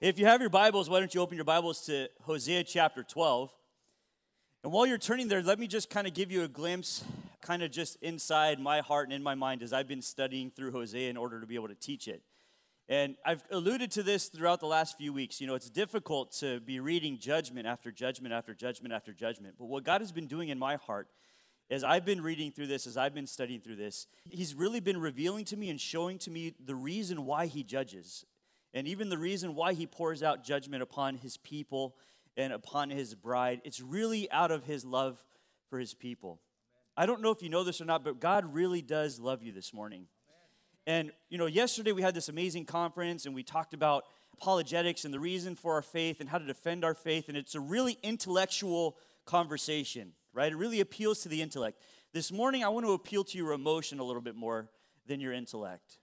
If you have your Bibles, why don't you open your Bibles to Hosea chapter 12? And while you're turning there, let me just kind of give you a glimpse, kind of just inside my heart and in my mind as I've been studying through Hosea in order to be able to teach it. And I've alluded to this throughout the last few weeks. You know, it's difficult to be reading judgment after judgment after judgment after judgment. But what God has been doing in my heart as I've been reading through this, as I've been studying through this, He's really been revealing to me and showing to me the reason why He judges and even the reason why he pours out judgment upon his people and upon his bride, it's really out of his love for his people. I don't know if you know this or not, but God really does love you this morning. And, you know, yesterday we had this amazing conference and we talked about apologetics and the reason for our faith and how to defend our faith. And it's a really intellectual conversation, right? It really appeals to the intellect. This morning, I want to appeal to your emotion a little bit more than your intellect.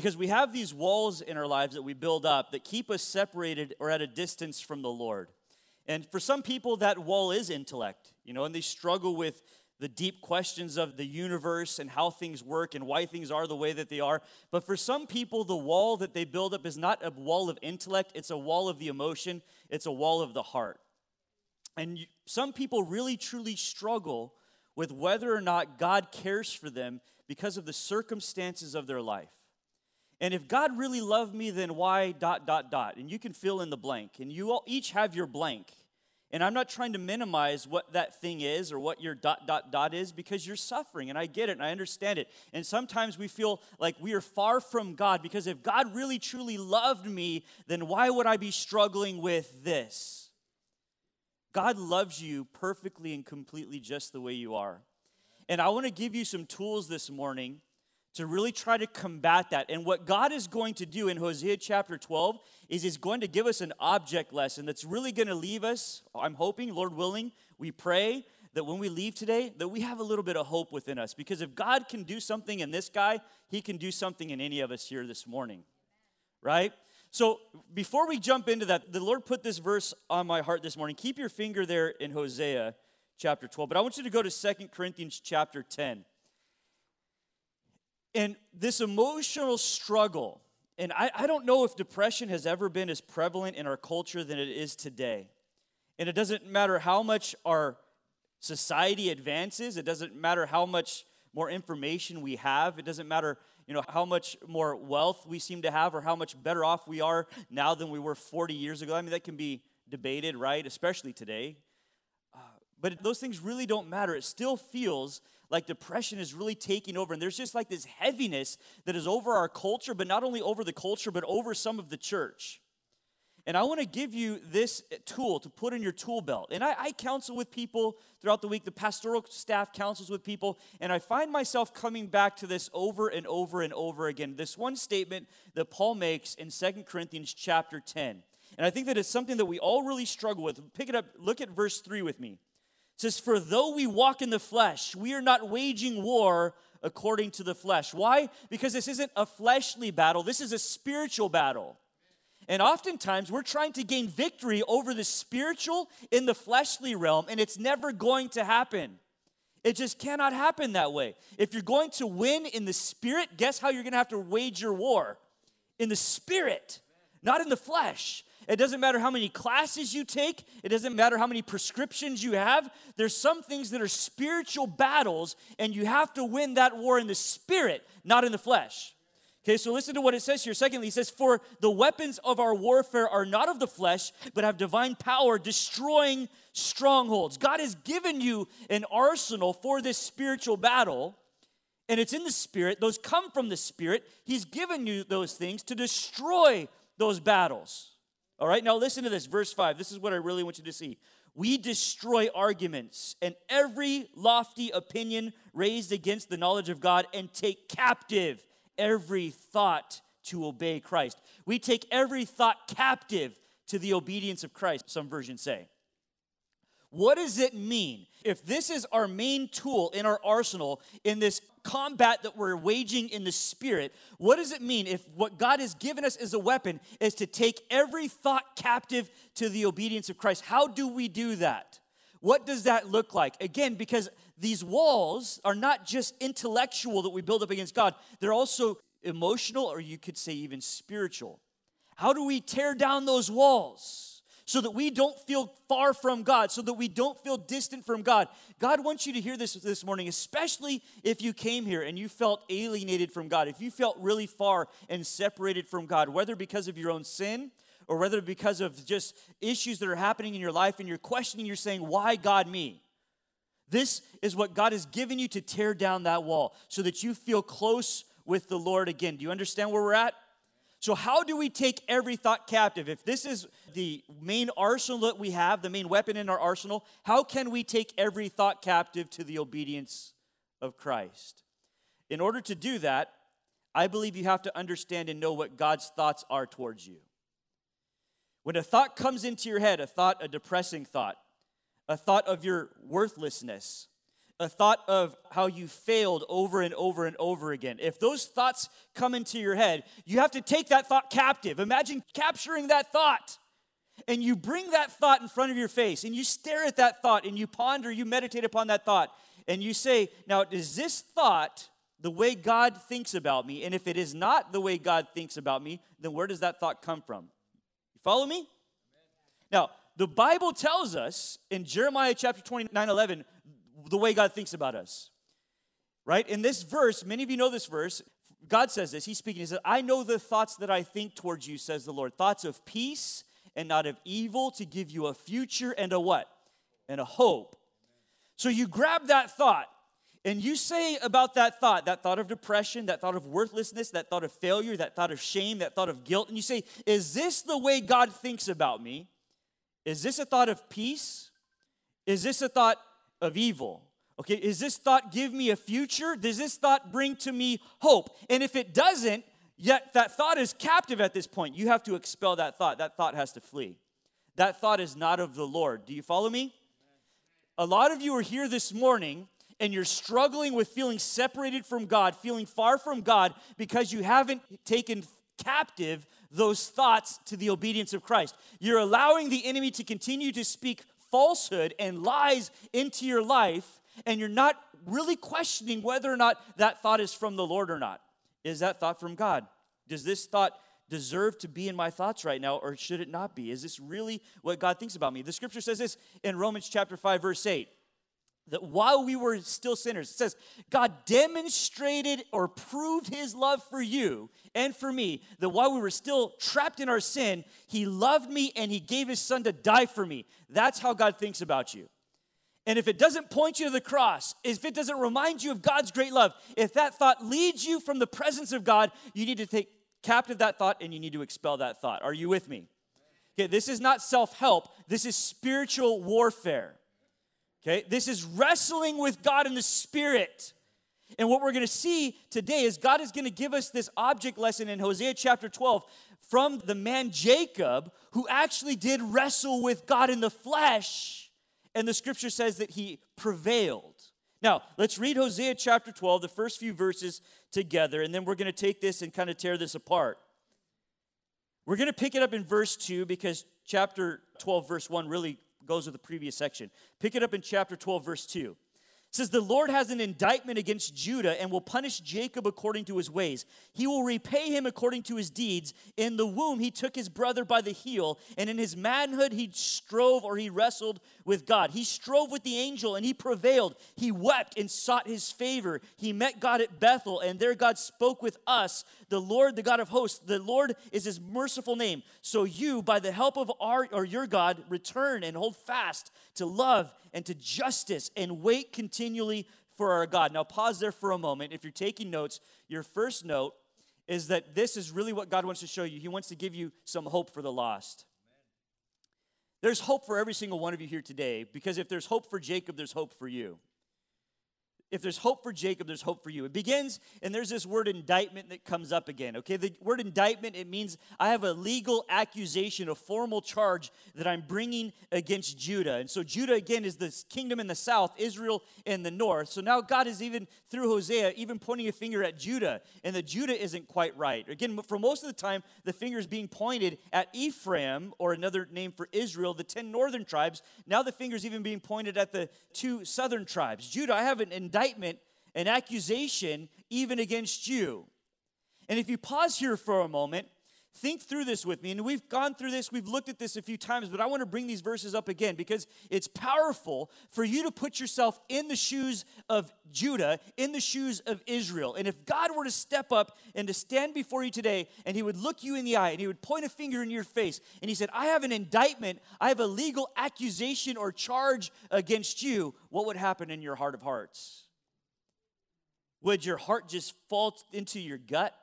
Because we have these walls in our lives that we build up that keep us separated or at a distance from the Lord. And for some people, that wall is intellect, you know, and they struggle with the deep questions of the universe and how things work and why things are the way that they are. But for some people, the wall that they build up is not a wall of intellect, it's a wall of the emotion, it's a wall of the heart. And some people really truly struggle with whether or not God cares for them because of the circumstances of their life. And if God really loved me, then why dot, dot, dot? And you can fill in the blank. And you all each have your blank. And I'm not trying to minimize what that thing is or what your dot, dot, dot is because you're suffering. And I get it and I understand it. And sometimes we feel like we are far from God because if God really truly loved me, then why would I be struggling with this? God loves you perfectly and completely just the way you are. And I want to give you some tools this morning to really try to combat that. And what God is going to do in Hosea chapter 12 is He's going to give us an object lesson that's really going to leave us, I'm hoping, Lord willing, we pray that when we leave today, that we have a little bit of hope within us. Because if God can do something in this guy, He can do something in any of us here this morning. Right? So before we jump into that, the Lord put this verse on my heart this morning. Keep your finger there in Hosea chapter 12. But I want you to go to Second Corinthians chapter 10. And this emotional struggle, and I, I don't know if depression has ever been as prevalent in our culture than it is today. And it doesn't matter how much our society advances, it doesn't matter how much more information we have, it doesn't matter you know how much more wealth we seem to have or how much better off we are now than we were 40 years ago. I mean, that can be debated, right? Especially today. Uh, but those things really don't matter. It still feels like depression is really taking over. And there's just like this heaviness that is over our culture, but not only over the culture, but over some of the church. And I want to give you this tool to put in your tool belt. And I, I, counsel with people throughout the week. The pastoral staff counsels with people. And I find myself coming back to this over and over and over again. This one statement that Paul makes in Second Corinthians chapter 10. And I think that it's something that we all really struggle with. Pick it up, look at verse 3 with me says, For though we walk in the flesh, we are not waging war according to the flesh. Why? Because this isn't a fleshly battle, this is a spiritual battle. And oftentimes we're trying to gain victory over the spiritual in the fleshly realm, and it's never going to happen. It just cannot happen that way. If you're going to win in the spirit, guess how you're going to have to wage your war? In the spirit, not in the flesh. It doesn't matter how many classes you take, it doesn't matter how many prescriptions you have. There's some things that are spiritual battles, and you have to win that war in the spirit, not in the flesh. Okay, so listen to what it says here. Secondly, it says, For the weapons of our warfare are not of the flesh, but have divine power, destroying strongholds. God has given you an arsenal for this spiritual battle, and it's in the spirit. Those come from the spirit. He's given you those things to destroy those battles. All right, now listen to this, verse 5. This is what I really want you to see. We destroy arguments and every lofty opinion raised against the knowledge of God and take captive every thought to obey Christ. We take every thought captive to the obedience of Christ, some versions say. What does it mean? If this is our main tool in our arsenal in this combat that we're waging in the spirit, what does it mean if what God has given us as a weapon is to take every thought captive to the obedience of Christ? How do we do that? What does that look like? Again, because these walls are not just intellectual that we build up against God, they're also emotional, or you could say even spiritual. How do we tear down those walls so that we don't feel far from God, so that we don't feel distant from God? God wants you to hear this this morning, especially if you came here and you felt alienated from God, if you felt really far and separated from God, whether because of your own sin or whether because of just issues that are happening in your life and you're questioning, you're saying, Why God me? This is what God has given you to tear down that wall so that you feel close with the Lord again. Do you understand where we're at? So, how do we take every thought captive? If this is the main arsenal that we have, the main weapon in our arsenal, how can we take every thought captive to the obedience of Christ? In order to do that, I believe you have to understand and know what God's thoughts are towards you. When a thought comes into your head, a thought, a depressing thought, a thought of your worthlessness, a thought of how you failed over and over and over again. If those thoughts come into your head, you have to take that thought captive. Imagine capturing that thought. And you bring that thought in front of your face and you stare at that thought and you ponder, you meditate upon that thought. And you say, Now, is this thought the way God thinks about me? And if it is not the way God thinks about me, then where does that thought come from? You follow me? Now, the Bible tells us in Jeremiah chapter 29 11 the way God thinks about us. Right? In this verse, many of you know this verse. God says this. He's speaking. He says, I know the thoughts that I think towards you, says the Lord. Thoughts of peace and not of evil to give you a future and a what? And a hope. So you grab that thought and you say about that thought, that thought of depression, that thought of worthlessness, that thought of failure, that thought of shame, that thought of guilt, and you say, Is this the way God thinks about me? Is this a thought of peace? Is this a thought of evil? Okay, is this thought give me a future? Does this thought bring to me hope? And if it doesn't, yet that thought is captive at this point, you have to expel that thought. That thought has to flee. That thought is not of the Lord. Do you follow me? A lot of you are here this morning and you're struggling with feeling separated from God, feeling far from God because you haven't taken captive those thoughts to the obedience of Christ. You're allowing the enemy to continue to speak falsehood and lies into your life, and you're not really questioning whether or not that thought is from the Lord or not. Is that thought from God? Does this thought deserve to be in my thoughts right now, or should it not be? Is this really what God thinks about me? The scripture says this in Romans chapter 5, verse 8 that while we were still sinners, it says, God demonstrated or proved his love for you and for me, that while we were still trapped in our sin, he loved me and he gave his son to die for me. That's how God thinks about you. And if it doesn't point you to the cross, if it doesn't remind you of God's great love, if that thought leads you from the presence of God, you need to take captive that thought and you need to expel that thought. Are you with me? Okay, this is not self help, this is spiritual warfare. Okay, this is wrestling with God in the Spirit. And what we're going to see today is God is going to give us this object lesson in Hosea chapter 12 from the man Jacob, who actually did wrestle with God in the flesh. And the scripture says that he prevailed. Now, let's read Hosea chapter 12, the first few verses together, and then we're going to take this and kind of tear this apart. We're going to pick it up in verse 2 because chapter 12, verse 1 really goes with the previous section. Pick it up in chapter 12, verse 2. Says, The Lord has an indictment against Judah and will punish Jacob according to his ways. He will repay him according to his deeds. In the womb, he took his brother by the heel, and in his manhood, he strove or he wrestled with God. He strove with the angel and he prevailed. He wept and sought his favor. He met God at Bethel, and there God spoke with us, the Lord, the God of hosts. The Lord is his merciful name. So you, by the help of our or your God, return and hold fast to love and to justice and wait continually for our God. Now, pause there for a moment. If you're taking notes, your first note is that this is really what God wants to show you. He wants to give you some hope for the lost. There's hope for every single one of you here today because if there's hope for Jacob, there's hope for you. If there's hope for Jacob, there's hope for you. It begins, and there's this word indictment that comes up again. Okay, the word indictment, it means I have a legal accusation, a formal charge that I'm bringing against Judah. And so Judah, again, is the kingdom in the south, Israel in the north. So now God is even, through Hosea, even pointing a finger at Judah, and that Judah isn't quite right. Again, for most of the time, the finger is being pointed at Ephraim, or another name for Israel, the 10 northern tribes. Now the finger is even being pointed at the two southern tribes. Judah, I have an indictment indictment, an accusation, even against you. And if you pause here for a moment, think through this with me. And we've gone through this, we've looked at this a few times, but I want to bring these verses up again because it's powerful for you to put yourself in the shoes of Judah, in the shoes of Israel. And if God were to step up and to stand before you today, and He would look you in the eye and He would point a finger in your face, and He said, I have an indictment, I have a legal accusation or charge against you, what would happen in your heart of hearts? Would your heart just fall into your gut?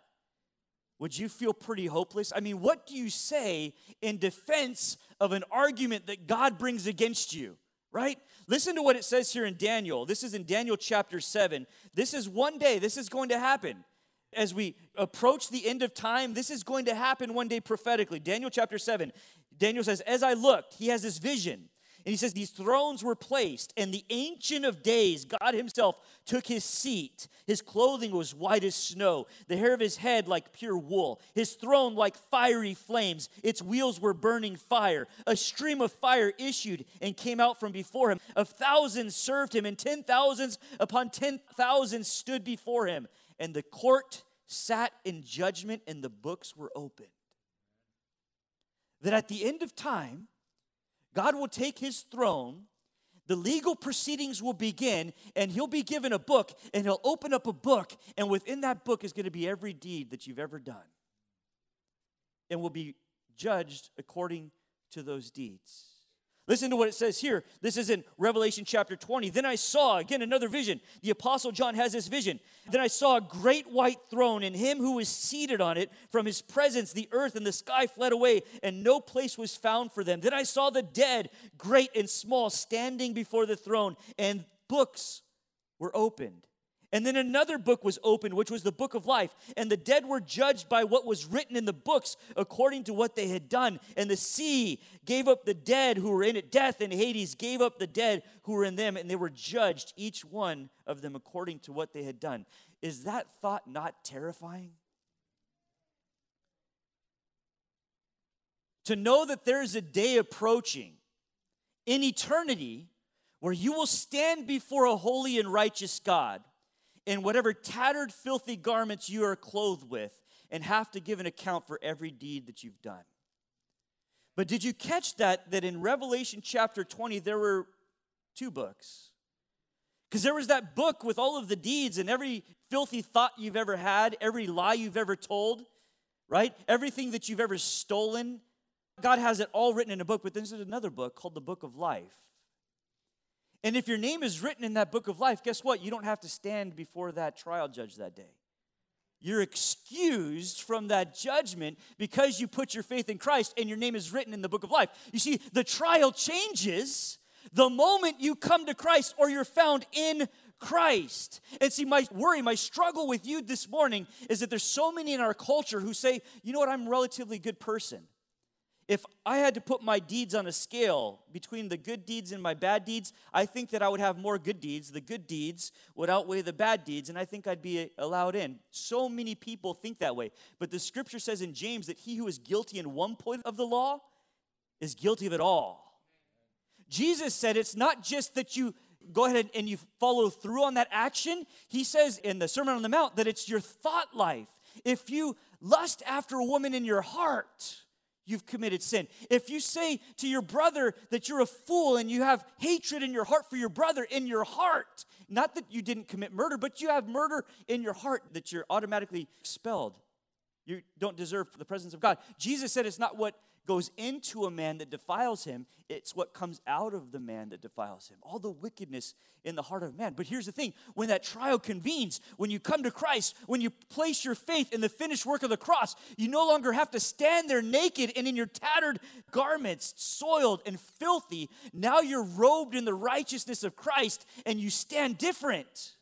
Would you feel pretty hopeless? I mean, what do you say in defense of an argument that God brings against you, right? Listen to what it says here in Daniel. This is in Daniel chapter 7. This is one day, this is going to happen. As we approach the end of time, this is going to happen one day prophetically. Daniel chapter 7. Daniel says, As I looked, he has this vision. And he says, These thrones were placed, and the Ancient of Days, God Himself, took his seat. His clothing was white as snow, the hair of his head like pure wool, his throne like fiery flames. Its wheels were burning fire. A stream of fire issued and came out from before him. Of thousands served him, and ten thousands upon ten thousands stood before him. And the court sat in judgment, and the books were opened. That at the end of time, God will take his throne, the legal proceedings will begin, and he'll be given a book, and he'll open up a book, and within that book is going to be every deed that you've ever done. And will be judged according to those deeds. Listen to what it says here. This is in Revelation chapter 20. Then I saw, again, another vision. The Apostle John has this vision. Then I saw a great white throne, and him who was seated on it. From his presence, the earth and the sky fled away, and no place was found for them. Then I saw the dead, great and small, standing before the throne, and books were opened. And then another book was opened, which was the book of life. And the dead were judged by what was written in the books according to what they had done. And the sea gave up the dead who were in it. Death and Hades gave up the dead who were in them. And they were judged, each one of them according to what they had done. Is that thought not terrifying? To know that there is a day approaching in eternity where you will stand before a holy and righteous God in whatever tattered, filthy garments you are clothed with and have to give an account for every deed that you've done. But did you catch that that in Revelation chapter 20 there were two books? Because there was that book with all of the deeds and every filthy thought you've ever had, every lie you've ever told, right? Everything that you've ever stolen. God has it all written in a book, but this is another book called the Book of Life. And if your name is written in that book of life, guess what? You don't have to stand before that trial judge that day. You're excused from that judgment because you put your faith in Christ and your name is written in the book of life. You see, the trial changes the moment you come to Christ or you're found in Christ. And see, my worry, my struggle with you this morning is that there's so many in our culture who say, you know what, I'm a relatively good person if I had to put my deeds on a scale between the good deeds and my bad deeds, I think that I would have more good deeds. The good deeds would outweigh the bad deeds, and I think I'd be allowed in. So many people think that way. But the scripture says in James that he who is guilty in one point of the law is guilty of it all. Jesus said it's not just that you go ahead and you follow through on that action. He says in the Sermon on the Mount that it's your thought life. If you lust after a woman in your heart, you've committed sin. If you say to your brother that you're a fool and you have hatred in your heart for your brother, in your heart, not that you didn't commit murder, but you have murder in your heart, that you're automatically expelled. You don't deserve the presence of God. Jesus said it's not what goes into a man that defiles him, it's what comes out of the man that defiles him. All the wickedness in the heart of man. But here's the thing when that trial convenes, when you come to Christ, when you place your faith in the finished work of the cross, you no longer have to stand there naked and in your tattered garments, soiled and filthy. Now you're robed in the righteousness of Christ and you stand different.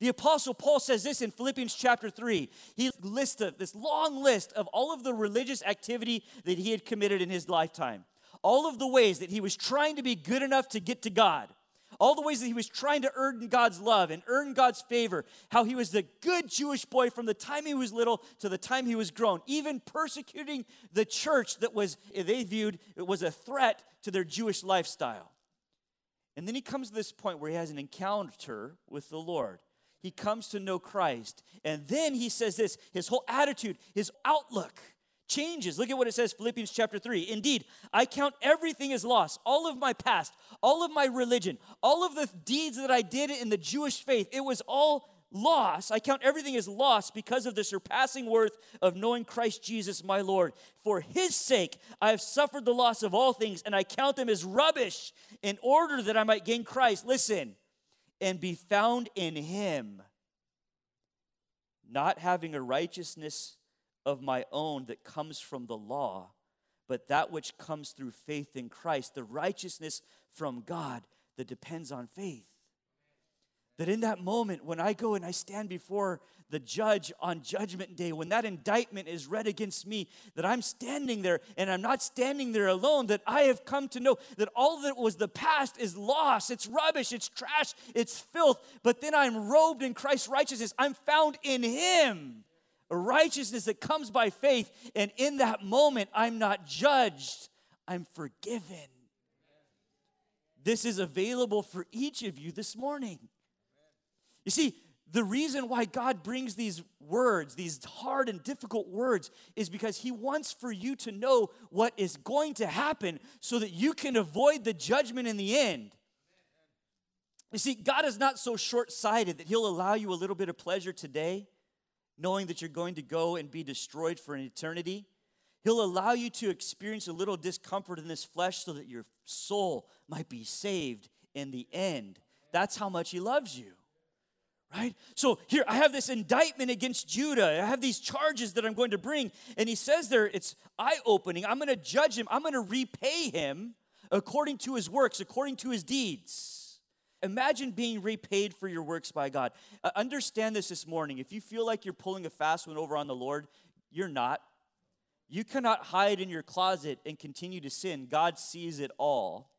The Apostle Paul says this in Philippians chapter 3. He lists this long list of all of the religious activity that he had committed in his lifetime, all of the ways that he was trying to be good enough to get to God, all the ways that he was trying to earn God's love and earn God's favor, how he was the good Jewish boy from the time he was little to the time he was grown, even persecuting the church that was, they viewed, it was a threat to their Jewish lifestyle. And then he comes to this point where he has an encounter with the Lord he comes to know Christ. And then he says this his whole attitude, his outlook changes. Look at what it says, Philippians chapter 3. Indeed, I count everything as loss, all of my past, all of my religion, all of the deeds that I did in the Jewish faith. It was all loss. I count everything as loss because of the surpassing worth of knowing Christ Jesus my Lord. For his sake, I have suffered the loss of all things, and I count them as rubbish in order that I might gain Christ. Listen and be found in him, not having a righteousness of my own that comes from the law, but that which comes through faith in Christ, the righteousness from God that depends on faith. That in that moment, when I go and I stand before the judge on judgment day, when that indictment is read against me, that I'm standing there and I'm not standing there alone, that I have come to know that all that was the past is lost, it's rubbish, it's trash, it's filth, but then I'm robed in Christ's righteousness. I'm found in Him, a righteousness that comes by faith, and in that moment, I'm not judged, I'm forgiven. This is available for each of you this morning. You see, the reason why God brings these words, these hard and difficult words, is because He wants for you to know what is going to happen so that you can avoid the judgment in the end. You see, God is not so short sighted that He'll allow you a little bit of pleasure today, knowing that you're going to go and be destroyed for an eternity. He'll allow you to experience a little discomfort in this flesh so that your soul might be saved in the end. That's how much He loves you right? So here I have this indictment against Judah. I have these charges that I'm going to bring. And he says there, it's eye opening. I'm going to judge him, I'm going to repay him according to his works, according to his deeds. Imagine being repaid for your works by God. Uh, understand this this morning. If you feel like you're pulling a fast one over on the Lord, you're not. You cannot hide in your closet and continue to sin. God sees it all.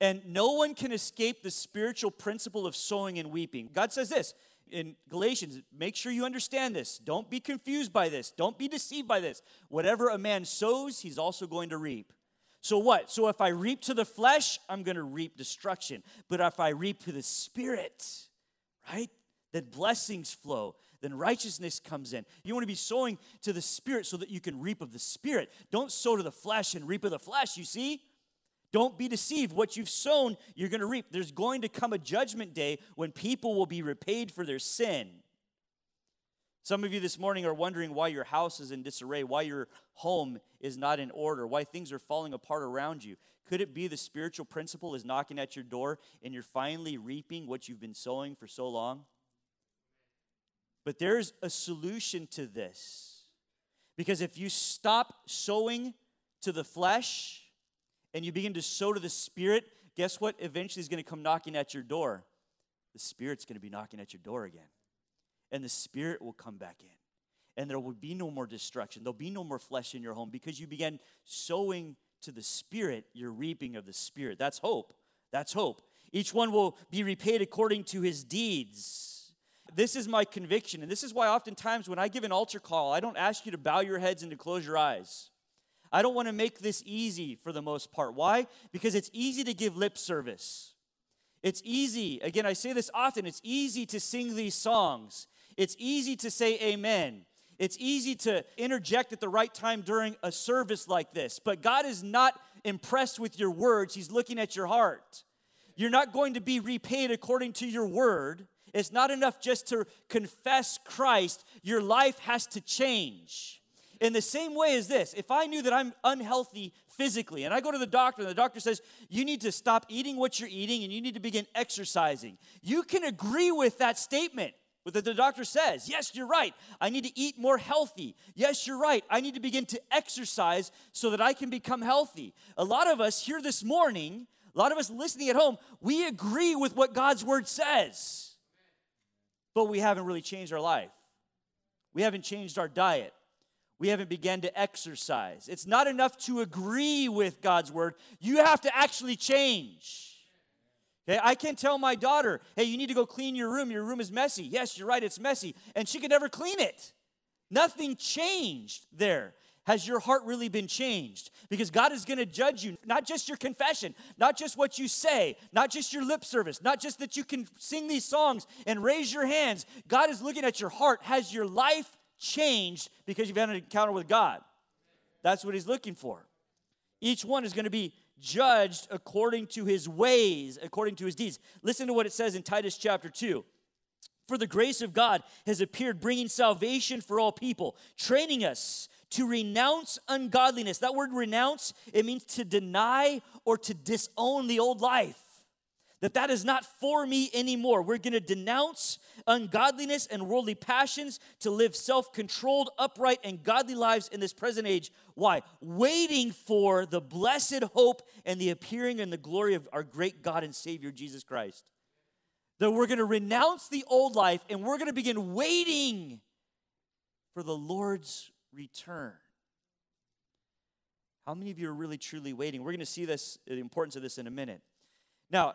And no one can escape the spiritual principle of sowing and weeping. God says this in Galatians make sure you understand this. Don't be confused by this. Don't be deceived by this. Whatever a man sows, he's also going to reap. So what? So if I reap to the flesh, I'm going to reap destruction. But if I reap to the spirit, right? Then blessings flow. Then righteousness comes in. You want to be sowing to the spirit so that you can reap of the spirit. Don't sow to the flesh and reap of the flesh, you see? Don't be deceived. What you've sown, you're going to reap. There's going to come a judgment day when people will be repaid for their sin. Some of you this morning are wondering why your house is in disarray, why your home is not in order, why things are falling apart around you. Could it be the spiritual principle is knocking at your door and you're finally reaping what you've been sowing for so long? But there's a solution to this. Because if you stop sowing to the flesh, and you begin to sow to the Spirit, guess what eventually is going to come knocking at your door? The Spirit's going to be knocking at your door again. And the Spirit will come back in. And there will be no more destruction. There'll be no more flesh in your home because you began sowing to the Spirit, you're reaping of the Spirit. That's hope. That's hope. Each one will be repaid according to his deeds. This is my conviction, and this is why oftentimes when I give an altar call, I don't ask you to bow your heads and to close your eyes. I don't want to make this easy for the most part. Why? Because it's easy to give lip service. It's easy, again, I say this often, it's easy to sing these songs. It's easy to say amen. It's easy to interject at the right time during a service like this. But God is not impressed with your words, He's looking at your heart. You're not going to be repaid according to your word. It's not enough just to confess Christ, your life has to change. In the same way as this, if I knew that I'm unhealthy physically and I go to the doctor and the doctor says, you need to stop eating what you're eating and you need to begin exercising, you can agree with that statement. With That the doctor says, yes, you're right. I need to eat more healthy. Yes, you're right. I need to begin to exercise so that I can become healthy. A lot of us here this morning, a lot of us listening at home, we agree with what God's word says. but we haven't really changed our life. We haven't changed our diet. We haven't begun to exercise. It's not enough to agree with God's word. You have to actually change. Okay, I can tell my daughter, hey, you need to go clean your room. Your room is messy. Yes, you're right, it's messy. And she could never clean it. Nothing changed there. Has your heart really been changed? Because God is going to judge you, not just your confession, not just what you say, not just your lip service, not just that you can sing these songs and raise your hands. God is looking at your heart. Has your life changed because you've had an encounter with God? That's what He's looking for. Each one is going to be judged according to his ways, according to his deeds. Listen to what it says in Titus chapter 2. For the grace of God has appeared, bringing salvation for all people, training us to renounce ungodliness. That word renounce, it means to deny or to disown the old life. That that is not for me anymore. We're going to denounce ungodliness and worldly passions to live self-controlled, upright and godly lives in this present age. Why? Waiting for the blessed hope and the appearing and the glory of our great God and Savior Jesus Christ. That we're going to renounce the old life and we're going to begin waiting for the Lord's return. How many of you are really truly waiting? We're going to see this, the importance of this in a minute. Now,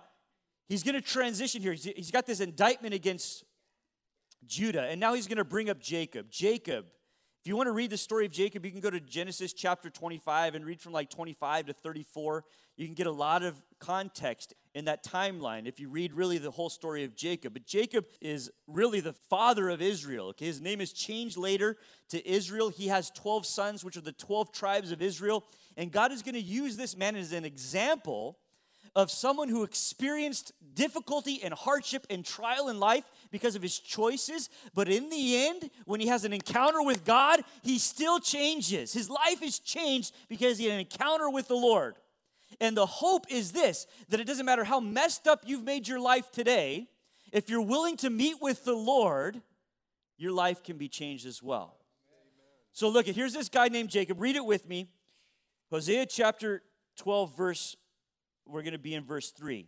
he's going to transition here. he's got this indictment against Judah, and now he's going to bring up Jacob. Jacob, if you want to read the story of Jacob, you can go to Genesis chapter 25 and read from like 25 to 34. You can get a lot of context in that timeline if you read really the whole story of Jacob. But Jacob is really the father of Israel. Okay, his name is changed later to Israel. He has 12 sons, which are the 12 tribes of Israel. And God is going to use this man as an example of someone who experienced difficulty and hardship and trial in life because of his choices. But in the end, when he has an encounter with God, he still changes. His life is changed because he had an encounter with the Lord. And the hope is this that it doesn't matter how messed up you've made your life today, if you're willing to meet with the Lord, your life can be changed as well. So look, here's this guy named Jacob. Read it with me. Hosea chapter 12, verse we're going to be in verse 3.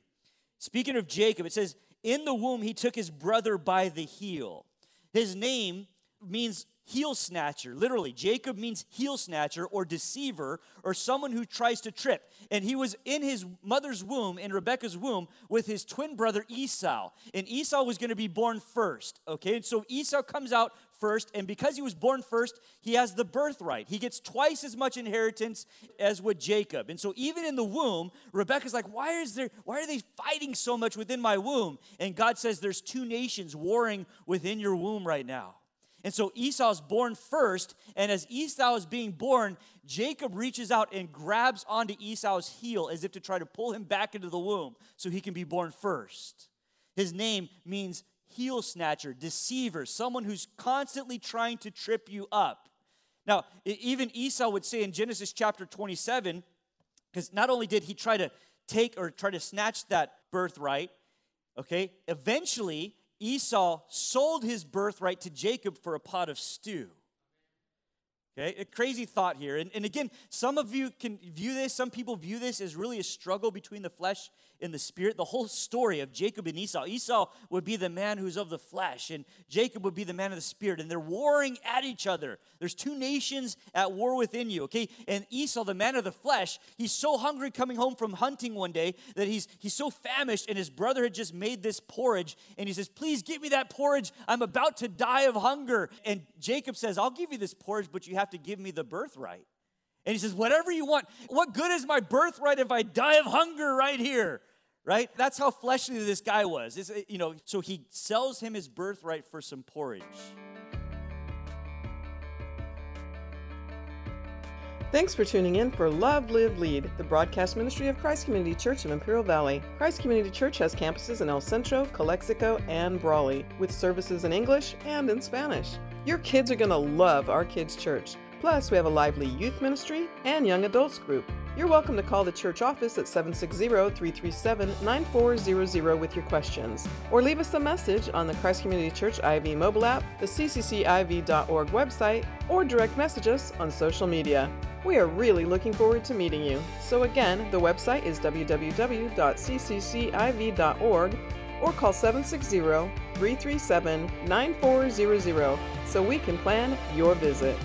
Speaking of Jacob, it says, In the womb he took his brother by the heel. His name means heel snatcher. Literally, Jacob means heel snatcher or deceiver or someone who tries to trip. And he was in his mother's womb, in Rebekah's womb, with his twin brother Esau. And Esau was going to be born first. Okay, and so Esau comes out first, and because he was born first, he has the birthright. He gets twice as much inheritance as would Jacob. And so even in the womb, Rebecca's like, why is there why are they fighting so much within my womb? And God says there's two nations warring within your womb right now. And so Esau's born first, and as Esau is being born, Jacob reaches out and grabs onto Esau's heel as if to try to pull him back into the womb so he can be born first. His name means heel snatcher, deceiver, someone who's constantly trying to trip you up. Now, even Esau would say in Genesis chapter 27, because not only did he try to take or try to snatch that birthright, okay, eventually Esau sold his birthright to Jacob for a pot of stew. Okay, a crazy thought here. And, and again, some of you can view this, some people view this as really a struggle between the flesh and the spirit. The whole story of Jacob and Esau. Esau would be the man who's of the flesh, and Jacob would be the man of the spirit. And they're warring at each other. There's two nations at war within you, okay? And Esau, the man of the flesh, he's so hungry coming home from hunting one day that he's he's so famished, and his brother had just made this porridge, and he says, Please give me that porridge. I'm about to die of hunger. And Jacob says, I'll give you this porridge, but you have to give me the birthright. And he says, Whatever you want. What good is my birthright if I die of hunger right here? Right? That's how fleshly this guy was. It's, you know, so he sells him his birthright for some porridge. Thanks for tuning in for Love, Live, Lead, the broadcast ministry of Christ Community Church of Imperial Valley. Christ Community Church has campuses in El Centro, Calexico, and Brawley, with services in English and in Spanish. Your kids are going to love our kids' church. Plus, we have a lively youth ministry and young adults group. You're welcome to call the church office at 760 337 9400 with your questions, or leave us a message on the Christ Community Church IV mobile app, the ccciv.org website, or direct message us on social media. We are really looking forward to meeting you. So, again, the website is www.cccIV.org or call 760 337 9400 so we can plan your visit.